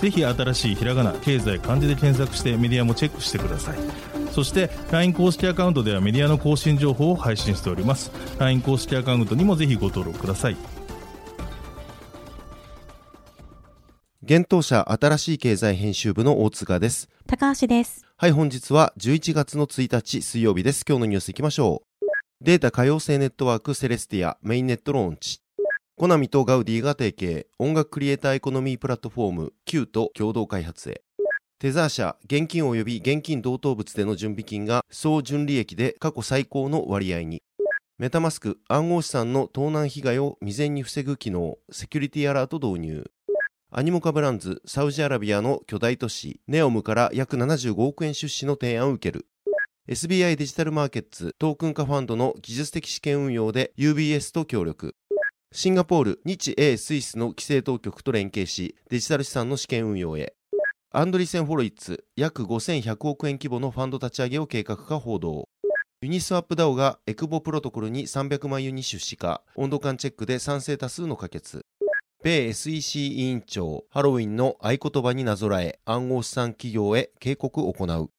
ぜひ新しいひらがな経済漢字で検索してメディアもチェックしてくださいそして LINE 公式アカウントではメディアの更新情報を配信しております LINE 公式アカウントにもぜひご登録ください現当社新しい経済編集部の大塚です。高橋です。はい、本日は11月の1日水曜日です。今日のニュースいきましょう。データ多様性ネットワークセレスティアメインネットローンチ。コナミとガウディが提携、音楽クリエイターエコノミープラットフォーム Q と共同開発へ。テザー社、現金及び現金同等物での準備金が総純利益で過去最高の割合に。メタマスク、暗号資産の盗難被害を未然に防ぐ機能、セキュリティアラート導入。アニモカブランズ、サウジアラビアの巨大都市、ネオムから約75億円出資の提案を受ける。SBI デジタルマーケッツ、トークン化ファンドの技術的試験運用で UBS と協力。シンガポール、日英スイスの規制当局と連携し、デジタル資産の試験運用へ。アンドリーセン・ホロウィッツ、約5100億円規模のファンド立ち上げを計画か報道。ユニスワップ DAO がエクボプロトコルに300万ユニ出資か、温度感チェックで賛成多数の可決。米 SEC 委員長、ハロウィンの合言葉になぞらえ、暗号資産企業へ警告を行う。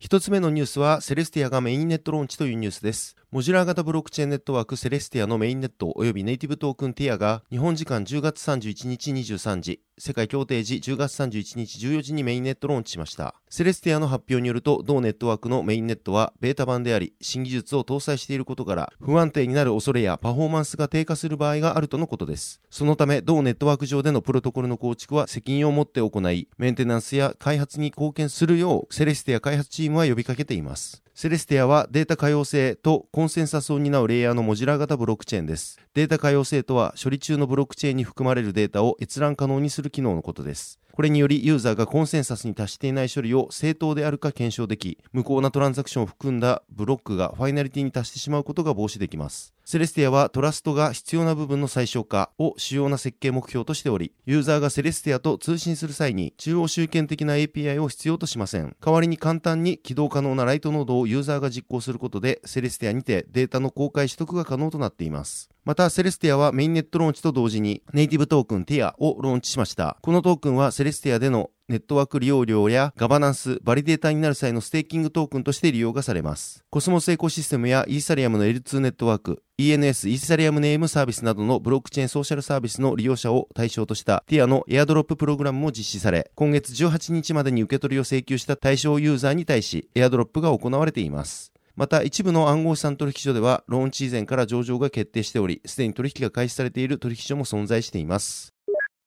一つ目のニュースは、セレスティアがメインネットローンチというニュースです。モジュラー型ブロックチェーンネットワークセレスティアのメインネット及びネイティブトークンティアが、日本時間10月31日23時、世界協定時10月31日14時にメインネットローンチしました。セレスティアの発表によると、同ネットワークのメインネットは、ベータ版であり、新技術を搭載していることから、不安定になる恐れやパフォーマンスが低下する場合があるとのことです。そのため、同ネットワーク上でのプロトコルの構築は責任を持って行い、メンテナンスや開発に貢献するよう、セレスティア開発チームは呼びかけています。セレスティアはデータ可用性とコンセンサスを担うレイヤーのモジュラー型ブロックチェーンです。データ可用性とは処理中のブロックチェーンに含まれるデータを閲覧可能にする機能のことです。これによりユーザーがコンセンサスに達していない処理を正当であるか検証でき、無効なトランザクションを含んだブロックがファイナリティに達してしまうことが防止できます。セレスティアはトラストが必要な部分の最小化を主要な設計目標としており、ユーザーがセレスティアと通信する際に中央集権的な API を必要としません。代わりに簡単に起動可能なライトノードをユーザーが実行することで、セレスティアにてデータの公開取得が可能となっています。また、セレスティアはメインネットローンチと同時にネイティブトークンティアをローンチしました。このトークンはセレスティアでのネットワーク利用料やガバナンス、バリデータになる際のステーキングトークンとして利用がされます。コスモスエコシステムやイーサリアムの L2 ネットワーク、ENS イーサリアムネームサービスなどのブロックチェーンソーシャルサービスの利用者を対象としたティアのエアドロッププログラムも実施され、今月18日までに受け取りを請求した対象ユーザーに対し、エアドロップが行われています。また一部の暗号資産取引所ではローンチ以前から上場が決定しており、すでに取引が開始されている取引所も存在しています。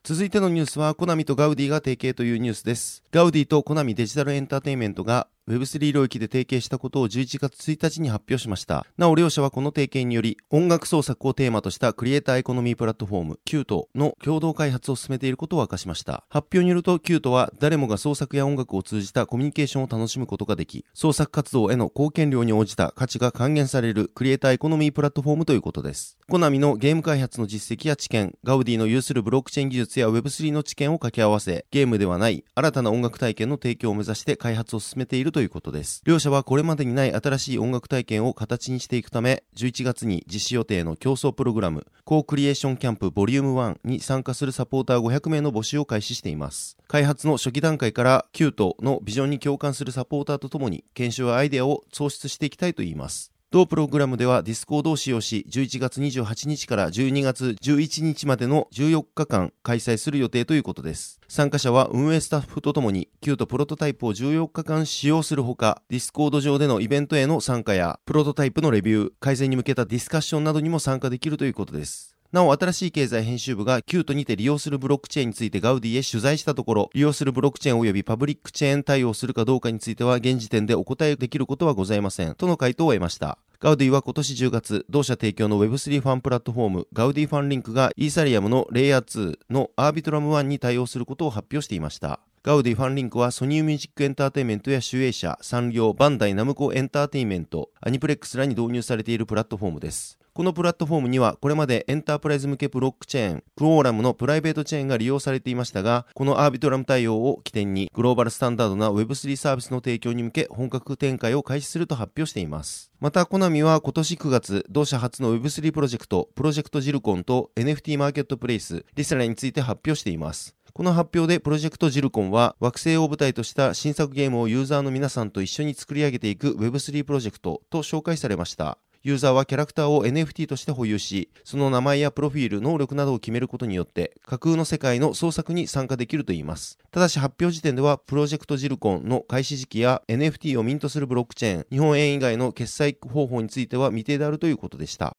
続いてのニュースは、コナミとガウディが提携というニュースです。ガウディとコナミデジタルエンターテインメントが Web3 領域で提携したことを11月1日に発表しました。なお両社はこの提携により、音楽創作をテーマとしたクリエイターエコノミープラットフォーム、キュートの共同開発を進めていることを明かしました。発表によると、キュートは誰もが創作や音楽を通じたコミュニケーションを楽しむことができ、創作活動への貢献量に応じた価値が還元されるクリエイターエコノミープラットフォームということです。コナミのゲーム開発の実績や知見、ガウディの有するブロックチェーン技術や Web3 の知見を掛け合わせ、ゲームではない新たな音楽体験の提供を目指して開発を進めているということです。両社はこれまでにない新しい音楽体験を形にしていくため、11月に実施予定の共創プログラム、コークリエーションキャンプボリューム1に参加するサポーター500名の募集を開始しています。開発の初期段階から、キュートのビジョンに共感するサポーターとともに、検証やアイデアを創出していきたいと言います。同プログラムではディスコードを使用し、11月28日から12月11日までの14日間開催する予定ということです。参加者は運営スタッフとともに、キュートプロトタイプを14日間使用するほか、ディスコード上でのイベントへの参加や、プロトタイプのレビュー、改善に向けたディスカッションなどにも参加できるということです。なお、新しい経済編集部がキュートにて利用するブロックチェーンについてガウディへ取材したところ、利用するブロックチェーン及びパブリックチェーン対応するかどうかについては現時点でお答えできることはございません。との回答を得ました。ガウディは今年10月、同社提供の Web3 ファンプラットフォーム、ガウディファンリンクがイーサリアムのレイヤー2のアービトラム1に対応することを発表していました。ガウディファンリンクはソニーミュージックエンターテイメントや集英社、サンリオ、バンダイナムコエンターテイメント、アニプレックスらに導入されているプラットフォームです。このプラットフォームにはこれまでエンタープライズ向けブロックチェーン、クオーラムのプライベートチェーンが利用されていましたが、このアービトラム対応を起点にグローバルスタンダードな Web3 サービスの提供に向け本格展開を開始すると発表しています。また、コナミは今年9月、同社初の Web3 プロジェクト、プロジェクトジルコンと NFT マーケットプレイス、リスラについて発表しています。この発表でプロジェクトジルコンは惑星を舞台とした新作ゲームをユーザーの皆さんと一緒に作り上げていく Web3 プロジェクトと紹介されました。ユーザーはキャラクターを NFT として保有し、その名前やプロフィール、能力などを決めることによって、架空の世界の創作に参加できるといいます。ただし発表時点では、プロジェクトジルコンの開始時期や NFT をミントするブロックチェーン、日本円以外の決済方法については未定であるということでした。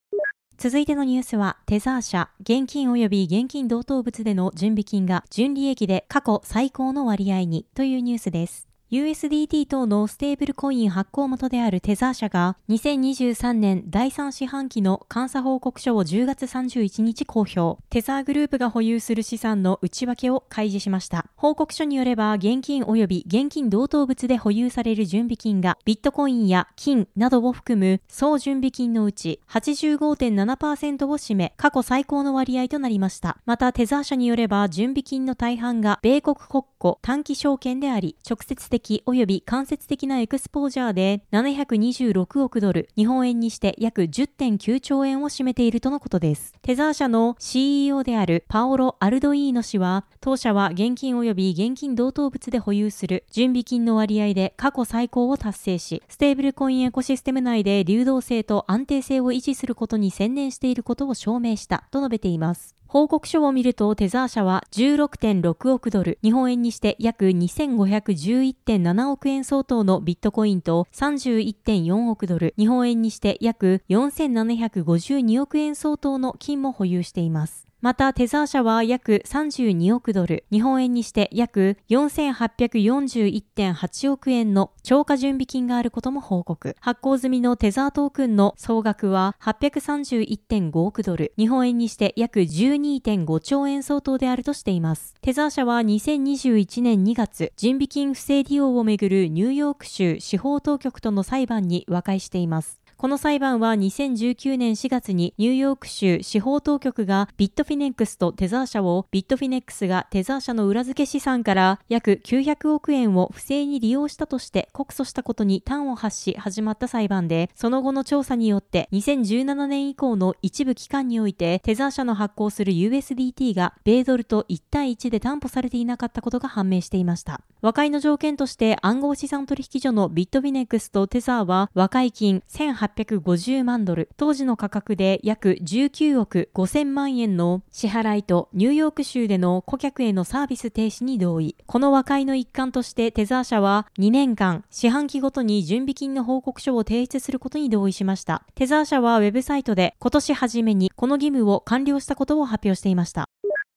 続いてのニュースは、テザー社、現金及び現金同等物での準備金が純利益で過去最高の割合にというニュースです。USDT 等のステーブルコイン発行元であるテザー社が2023年第3四半期の監査報告書を10月31日公表。テザーグループが保有する資産の内訳を開示しました。報告書によれば現金及び現金同等物で保有される準備金がビットコインや金などを含む総準備金のうち85.7%を占め過去最高の割合となりました。またテザー社によれば準備金の大半が米国国庫短期証券であり直接的及び間接的なエクスポージャーで726億ドル、日本円にして約10.9兆円を占めているとのことです。テザー社の CEO であるパオロ・アルドイーノ氏は、当社は現金及び現金同等物で保有する準備金の割合で過去最高を達成し、ステーブルコインエコシステム内で流動性と安定性を維持することに専念していることを証明したと述べています。報告書を見るとテザー社は16.6億ドル、日本円にして約2511.7億円相当のビットコインと31.4億ドル、日本円にして約4752億円相当の金も保有しています。また、テザー社は約32億ドル、日本円にして約4841.8億円の超過準備金があることも報告。発行済みのテザートークンの総額は831.5億ドル、日本円にして約12.5兆円相当であるとしています。テザー社は2021年2月、準備金不正利用をめぐるニューヨーク州司法当局との裁判に和解しています。この裁判は2019年4月にニューヨーク州司法当局がビットフィネックスとテザー社をビットフィネックスがテザー社の裏付け資産から約900億円を不正に利用したとして告訴したことに端を発し始まった裁判で、その後の調査によって2017年以降の一部期間においてテザー社の発行する USDT が米ドルと1対1で担保されていなかったことが判明していました。和解の条件として暗号資産取引所のビットフィネックスとテザーは和解金1800 850万ドル、当時の価格で約19億5000万円の支払いとニューヨーク州での顧客へのサービス停止に同意。この和解の一環としてテザー社は2年間四半期ごとに準備金の報告書を提出することに同意しました。テザー社はウェブサイトで今年初めにこの義務を完了したことを発表していました。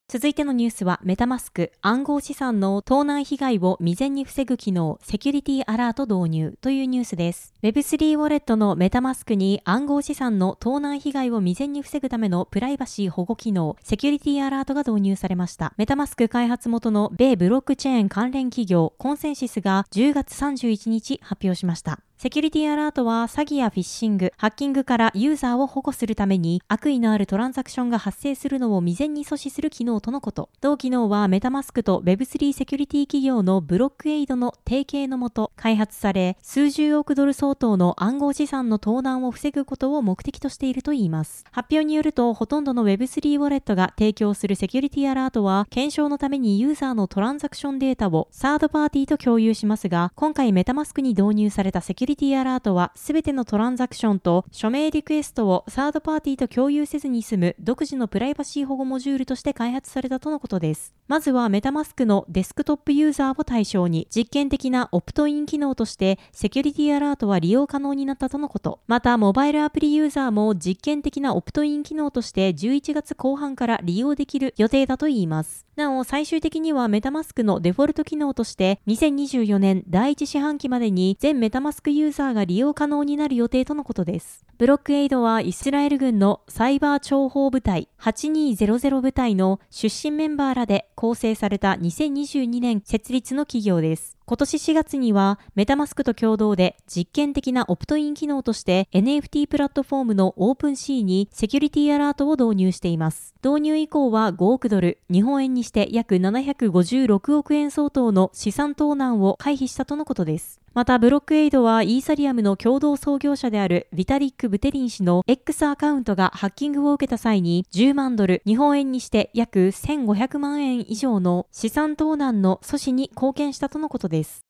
続いてのニュースは、メタマスク暗号資産の盗難被害を未然に防ぐ機能、セキュリティアラート導入というニュースです。Web3 ウォレットのメタマスクに暗号資産の盗難被害を未然に防ぐためのプライバシー保護機能、セキュリティアラートが導入されました。メタマスク開発元の米ブロックチェーン関連企業、コンセンシスが10月31日発表しました。セキュリティアラートは詐欺やフィッシング、ハッキングからユーザーを保護するために悪意のあるトランザクションが発生するのを未然に阻止する機能とのこと。同機能はメタマスクと Web3 セキュリティ企業のブロックエイドの提携のもと開発され、数十億ドル相当の暗号資産の盗難を防ぐことを目的としているといいます。発表によると、ほとんどの Web3 ウォレットが提供するセキュリティアラートは、検証のためにユーザーのトランザクションデータをサードパーティーと共有しますが、今回メタマスクに導入されたセキュリティリティアラートは、すべてのトランザクションと署名リクエストをサードパーティーと共有せずに済む独自のプライバシー保護モジュールとして開発されたとのことです。まずはメタマスクのデスクトップユーザーを対象に実験的なオプトイン機能としてセキュリティアラートは利用可能になったとのこと。また、モバイルアプリユーザーも実験的なオプトイン機能として11月後半から利用できる予定だといいます。なお、最終的にはメタマスクのデフォルト機能として2024年第1四半期までに全メタマスクユーザーが利用可能になる予定とのことです。ブロックエイドはイスラエル軍のサイバー諜報部隊8200部隊の出身メンバーらで構成された2022年設立の企業です。今年4月にはメタマスクと共同で実験的なオプトイン機能として NFT プラットフォームの OpenC にセキュリティアラートを導入しています。導入以降は5億ドル、日本円にして約756億円相当の資産盗難を回避したとのことです。また、ブロックエイドはイーサリアムの共同創業者であるビタリック・ブテリン氏の X アカウントがハッキングを受けた際に10万ドル、日本円にして約1500万円以上の資産盗難の阻止に貢献したとのことです。です。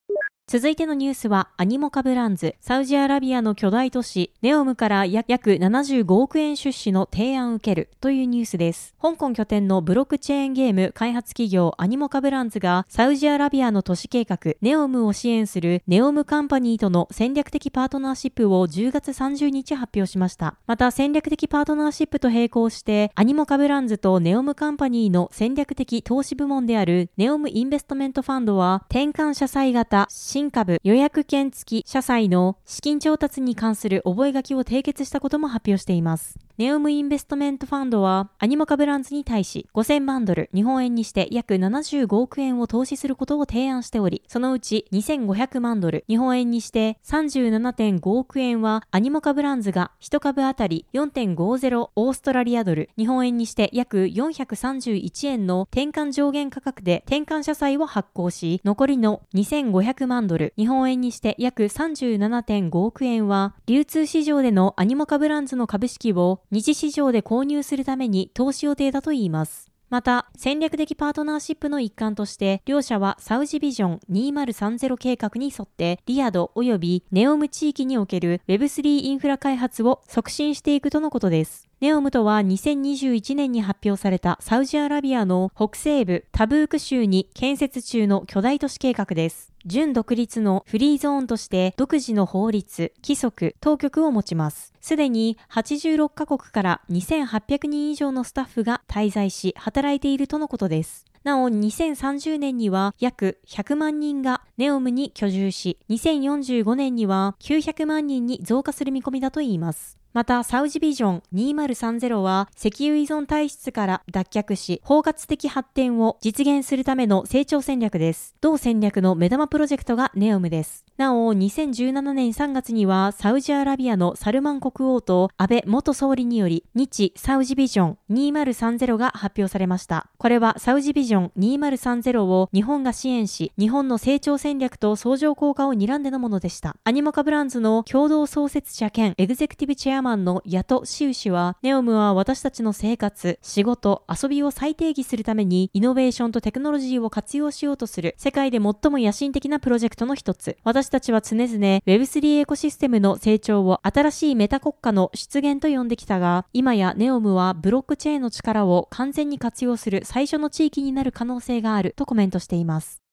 続いてのニュースは、アニモカブランズ、サウジアラビアの巨大都市、ネオムから約75億円出資の提案を受けるというニュースです。香港拠点のブロックチェーンゲーム開発企業アニモカブランズが、サウジアラビアの都市計画、ネオムを支援するネオムカンパニーとの戦略的パートナーシップを10月30日発表しました。また、戦略的パートナーシップと並行して、アニモカブランズとネオムカンパニーの戦略的投資部門であるネオムインベストメントファンドは、転換社債型新株予約券付き社債の資金調達に関する覚書を締結したことも発表しています。ネオムインベストメントファンドは、アニモカブランズに対し、5000万ドル、日本円にして約75億円を投資することを提案しており、そのうち2500万ドル、日本円にして37.5億円は、アニモカブランズが1株当たり4.50オーストラリアドル、日本円にして約431円の転換上限価格で転換社債を発行し、残りの2500万ドル、日本円にして約37.5億円は、流通市場でのアニモカブランズの株式を二次市場で購入するために投資予定だといいます。また、戦略的パートナーシップの一環として、両社はサウジビジョン2030計画に沿って、リアド及びネオム地域における Web3 インフラ開発を促進していくとのことです。ネオムとは2021年に発表されたサウジアラビアの北西部タブーク州に建設中の巨大都市計画です。準独立のフリーゾーンとして独自の法律、規則、当局を持ちます。すでに86カ国から2800人以上のスタッフが滞在し働いているとのことです。なお、2030年には約100万人がネオムに居住し、2045年には900万人に増加する見込みだといいます。また、サウジビジョン2030は石油依存体質から脱却し、包括的発展を実現するための成長戦略です。同戦略の目玉プロジェクトがネオムです。なお、2017年3月には、サウジアラビアのサルマン国王と安倍元総理により、日サウジビジョン2030が発表されました。これはサウジビジョン2030を日本が支援し、日本の成長戦略と相乗効果を睨んでのものでした。アニモカブランズの共同創設者兼エグゼクティブチェアマンのヤト・シウ氏は、ネオムは私たちの生活、仕事、遊びを再定義するために、イノベーションとテクノロジーを活用しようとする、世界で最も野心的なプロジェクトの一つ。私たちは常々 Web3 エコシステムの成長を新しいメタ国家の出現と呼んできたが、今やネオムはブロックチェーンの力を完全に活用する最初の地域になる可能性があるとコメントしています。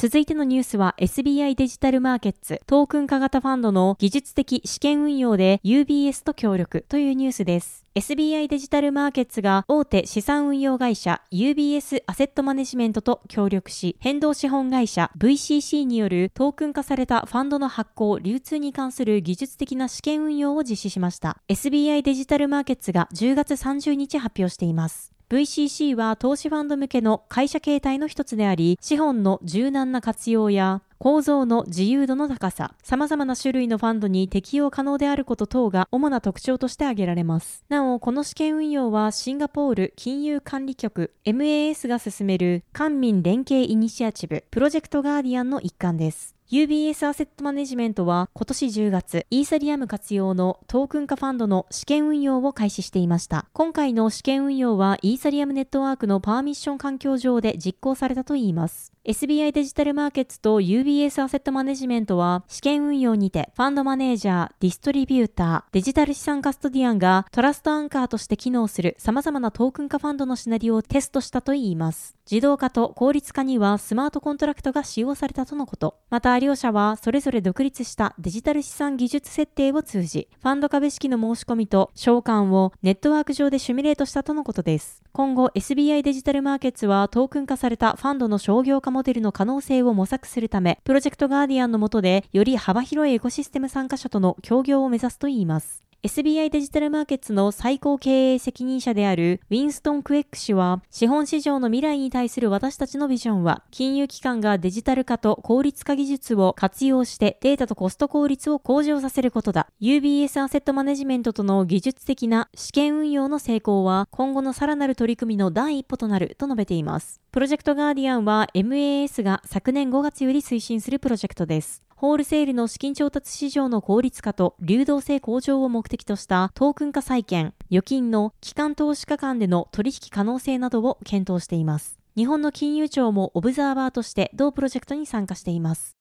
続いてのニュースは SBI デジタルマーケッツトークン化型ファンドの技術的試験運用で UBS と協力というニュースです。SBI デジタルマーケッツが大手資産運用会社 UBS アセットマネジメントと協力し、変動資本会社 VCC によるトークン化されたファンドの発行、流通に関する技術的な試験運用を実施しました。SBI デジタルマーケッツが10月30日発表しています。VCC は投資ファンド向けの会社形態の一つであり、資本の柔軟な活用や構造の自由度の高さ、様々な種類のファンドに適用可能であること等が主な特徴として挙げられます。なお、この試験運用はシンガポール金融管理局 MAS が進める官民連携イニシアチブプロジェクトガーディアンの一環です。UBS アセットマネジメントは今年10月、イーサリアム活用のトークン化ファンドの試験運用を開始していました。今回の試験運用はイーサリアムネットワークのパーミッション環境上で実行されたといいます。SBI デジタルマーケッツと UBS アセットマネジメントは試験運用にてファンドマネージャー、ディストリビューター、デジタル資産カストディアンがトラストアンカーとして機能する様々なトークン化ファンドのシナリオをテストしたといいます。自動化と効率化にはスマートコントラクトが使用されたとのこと。また両社はそれぞれ独立したデジタル資産技術設定を通じ、ファンド株式の申し込みと償還をネットワーク上でシミュレートしたとのことです。今後 SBI デジタルマーケッツはトークン化されたファンドの商業化モデルの可能性を模索するため、プロジェクトガーディアンの下でより幅広いエコシステム参加者との協業を目指すといいます。SBI デジタルマーケッツの最高経営責任者であるウィンストン・クエック氏は、資本市場の未来に対する私たちのビジョンは、金融機関がデジタル化と効率化技術を活用してデータとコスト効率を向上させることだ。UBS アセットマネジメントとの技術的な試験運用の成功は、今後のさらなる取り組みの第一歩となると述べています。プロジェクトガーディアンは MAS が昨年5月より推進するプロジェクトです。ホールセールの資金調達市場の効率化と流動性向上を目的としたトークン化債券、預金の機関投資家間での取引可能性などを検討しています。日本の金融庁もオブザーバーとして同プロジェクトに参加しています。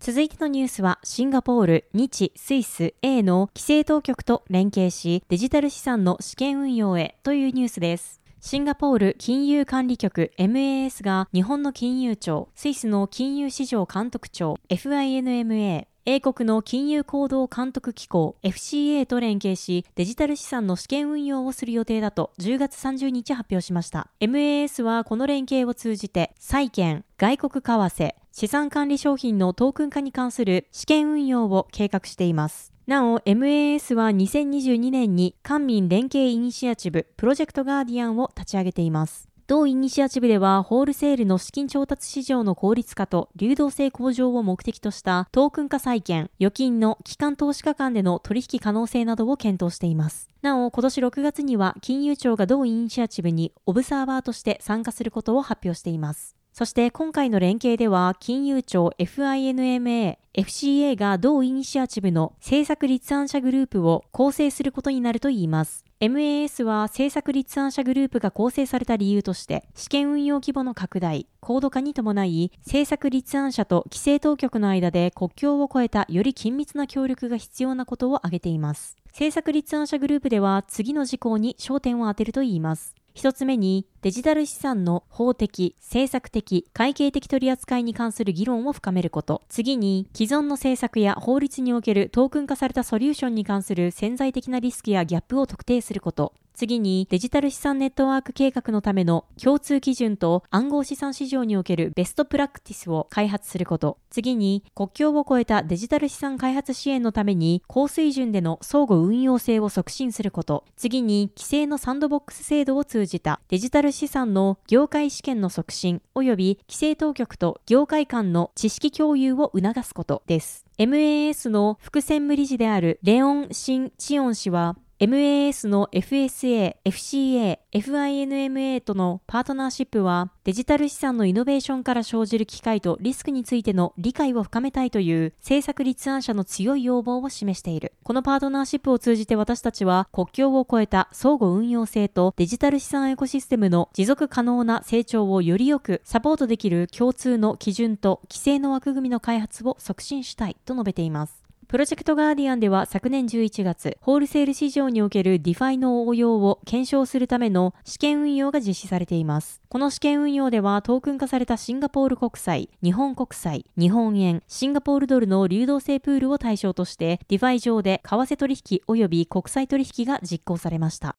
続いてのニュースは、シンガポール、日、スイス、A の規制当局と連携し、デジタル資産の試験運用へというニュースです。シンガポール金融管理局 MAS が日本の金融庁、スイスの金融市場監督庁 FINMA、英国の金融行動監督機構 FCA と連携し、デジタル資産の試験運用をする予定だと10月30日発表しました。MAS はこの連携を通じて、債券、外国為替、資産管理商品のトークン化に関する試験運用を計画しています。なお、MAS は2022年に官民連携イニシアチブプロジェクトガーディアンを立ち上げています。同イニシアチブでは、ホールセールの資金調達市場の効率化と流動性向上を目的としたトークン化債券、預金の機関投資家間での取引可能性などを検討しています。なお、今年6月には金融庁が同イニシアチブにオブサーバーとして参加することを発表しています。そして今回の連携では、金融庁 FINMA、FCA が同イニシアチブの政策立案者グループを構成することになるといいます。MAS は政策立案者グループが構成された理由として、試験運用規模の拡大、高度化に伴い、政策立案者と規制当局の間で国境を越えたより緊密な協力が必要なことを挙げています。政策立案者グループでは次の事項に焦点を当てるといいます。一つ目に、デジタル資産の法的、政策的、会計的取り扱いに関する議論を深めること。次に、既存の政策や法律におけるトークン化されたソリューションに関する潜在的なリスクやギャップを特定すること。次に、デジタル資産ネットワーク計画のための共通基準と暗号資産市場におけるベストプラクティスを開発すること。次に、国境を越えたデジタル資産開発支援のために高水準での相互運用性を促進すること。次に、規制のサンドボックス制度を通じたデジタル資産の業界試験の促進及び規制当局と業界間の知識共有を促すことです。MAS の副専務理事であるレオン・シン・チオン氏は、MAS の FSA、FCA、FINMA とのパートナーシップはデジタル資産のイノベーションから生じる機会とリスクについての理解を深めたいという政策立案者の強い要望を示している。このパートナーシップを通じて私たちは国境を越えた相互運用性とデジタル資産エコシステムの持続可能な成長をよりよくサポートできる共通の基準と規制の枠組みの開発を促進したいと述べています。プロジェクトガーディアンでは昨年11月、ホールセール市場におけるディファイの応用を検証するための試験運用が実施されています。この試験運用ではトークン化されたシンガポール国債、日本国債、日本円、シンガポールドルの流動性プールを対象として、ディファイ上で為替取引及び国債取引が実行されました。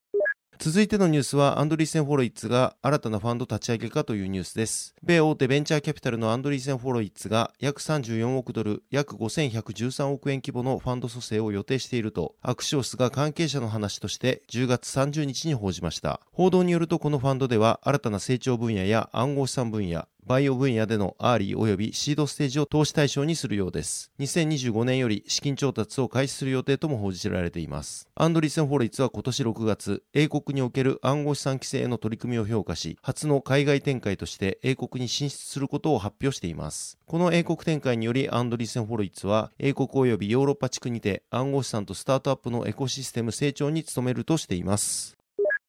続いてのニュースは、アンドリーセン・ホロウィッツが新たなファンド立ち上げかというニュースです。米大手ベンチャーキャピタルのアンドリーセン・ホロウィッツが約34億ドル、約5113億円規模のファンド組成を予定していると、アクシオスが関係者の話として10月30日に報じました。報道によるとこのファンドでは新たな成長分野や暗号資産分野、バイオ分野でのアーリー及びシードステージを投資対象にするようです。2025年より資金調達を開始する予定とも報じられています。アンドリーセン・ホロウィッツは今年6月、英国における暗号資産規制への取り組みを評価し、初の海外展開として英国に進出することを発表しています。この英国展開によりアンドリーセン・ホロウィッツは、英国及びヨーロッパ地区にて暗号資産とスタートアップのエコシステム成長に努めるとしています。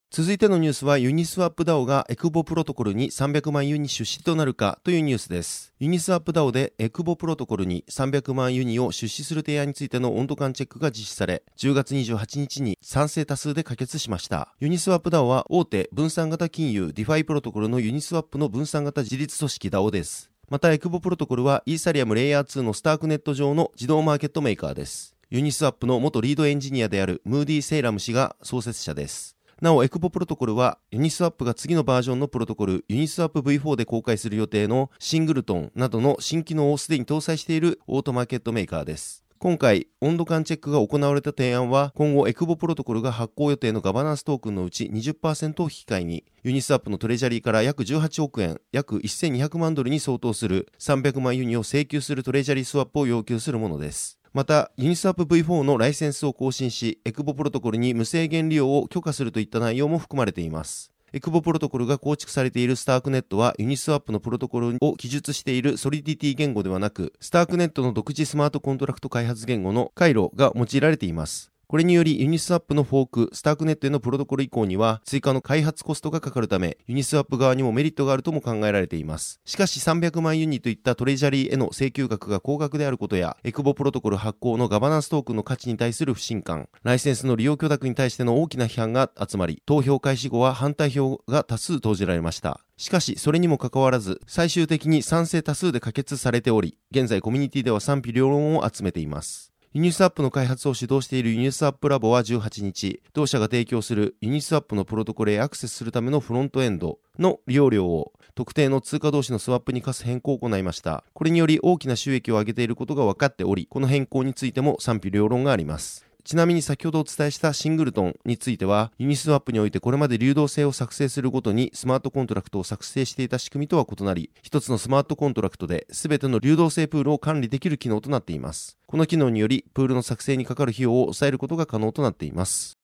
続いてのニュースはユニスワップ DAO がエクボプロトコルに300万ユニ出資となるかというニュースです。ユニスワップ DAO でエクボプロトコルに300万ユニを出資する提案についての温度感チェックが実施され、10月28日に賛成多数で可決しました。ユニスワップ DAO は大手分散型金融ディファイプロトコルのユニスワップの分散型自律組織 DAO です。またエクボプロトコルはイーサリアムレイヤー2のスタークネット上の自動マーケットメーカーです。ユニスワップの元リードエンジニアであるムーディ・セイラム氏が創設者です。なお、エクボプロトコルは、ユニスワップが次のバージョンのプロトコル、ユニスワップ V4 で公開する予定のシングルトンなどの新機能をすでに搭載しているオートマーケットメーカーです。今回、温度感チェックが行われた提案は、今後エクボプロトコルが発行予定のガバナンストークンのうち20%を引き換えに、ユニスワップのトレジャリーから約18億円、約1200万ドルに相当する300万ユニを請求するトレジャリースワップを要求するものです。また、ユニスワップ V4 のライセンスを更新し、エクボプロトコルに無制限利用を許可するといった内容も含まれています。エクボプロトコルが構築されているスタークネットはユニスワップのプロトコルを記述しているソリディティ言語ではなく、スタークネットの独自スマートコントラクト開発言語の回路が用いられています。これによりユニスワップのフォーク、スタークネットへのプロトコル移行には追加の開発コストがかかるため、ユニスワップ側にもメリットがあるとも考えられています。しかし300万ユニといったトレジャリーへの請求額が高額であることや、エクボプロトコル発行のガバナンストークンの価値に対する不信感、ライセンスの利用許諾に対しての大きな批判が集まり、投票開始後は反対票が多数投じられました。しかし、それにもかかわらず、最終的に賛成多数で可決されており、現在コミュニティでは賛否両論を集めています。ユニスワップの開発を主導しているユニスワップラボは18日、同社が提供するユニスワップのプロトコルへアクセスするためのフロントエンドの利用料を特定の通貨同士のスワップに課す変更を行いました。これにより大きな収益を上げていることが分かっており、この変更についても賛否両論があります。ちなみに先ほどお伝えしたシングルトンについては、ユニスワップにおいてこれまで流動性を作成するごとにスマートコントラクトを作成していた仕組みとは異なり、一つのスマートコントラクトで全ての流動性プールを管理できる機能となっています。この機能により、プールの作成にかかる費用を抑えることが可能となっています。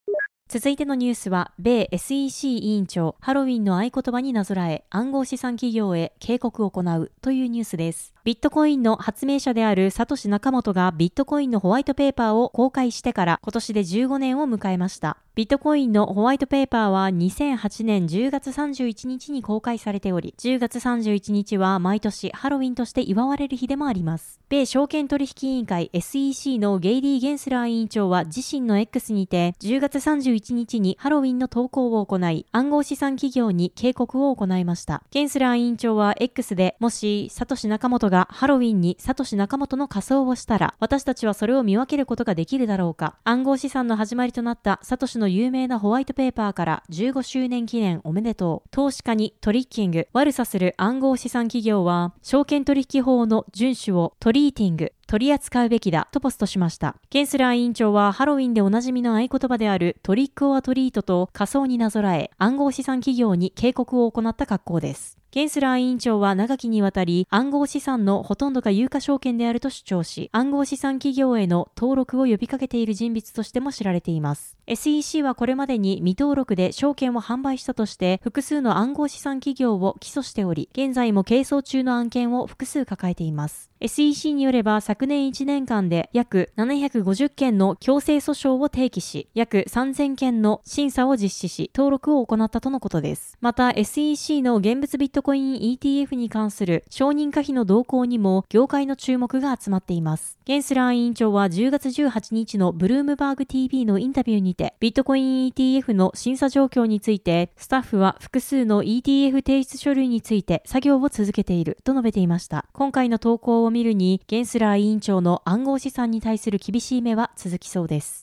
続いてのニュースは、米 SEC 委員長、ハロウィンの合言葉になぞらえ、暗号資産企業へ警告を行うというニュースです。ビットコインの発明者であるサトシ・ナカモトがビットコインのホワイトペーパーを公開してから今年で15年を迎えました。ビットコインのホワイトペーパーは2008年10月31日に公開されており、10月31日は毎年ハロウィンとして祝われる日でもあります。米証券取引委員会 SEC のゲイリー・ゲンスラー委員長は自身の X にて10月31 1日にハロウィンの投稿を行い、暗号資産企業に警告を行いました。ゲンスラー委員長は X でもしサトシ・ナカモトがハロウィンにサトシ・ナカモトの仮装をしたら、私たちはそれを見分けることができるだろうか。暗号資産の始まりとなったサトシの有名なホワイトペーパーから15周年記念おめでとう。投資家にトリッキング、悪さする暗号資産企業は、証券取引法の遵守をトリーティング、取り扱うべきだとポストしました。ケンスラー委員長はハロウィンでおなじみの合言葉であるトリックオアトリートと仮想になぞらえ暗号資産企業に警告を行った格好です。ゲンスラー委員長は長きにわたり暗号資産のほとんどが有価証券であると主張し、暗号資産企業への登録を呼びかけている人物としても知られています。SEC はこれまでに未登録で証券を販売したとして複数の暗号資産企業を起訴しており、現在も係争中の案件を複数抱えています。SEC によれば昨年1年間で約750件の強制訴訟を提起し、約3000件の審査を実施し、登録を行ったとのことです。また SEC の現物ビットコイン ETF に関する承認可否の動向にも業界の注目が集まっています。ゲンスラー委員長は10月18日のブルームバーグ TV のインタビューにて、ビットコイン ETF の審査状況について、スタッフは複数の ETF 提出書類について作業を続けていると述べていました。今回の投稿を見るに、ゲンスラー委員長の暗号資産に対する厳しい目は続きそうです。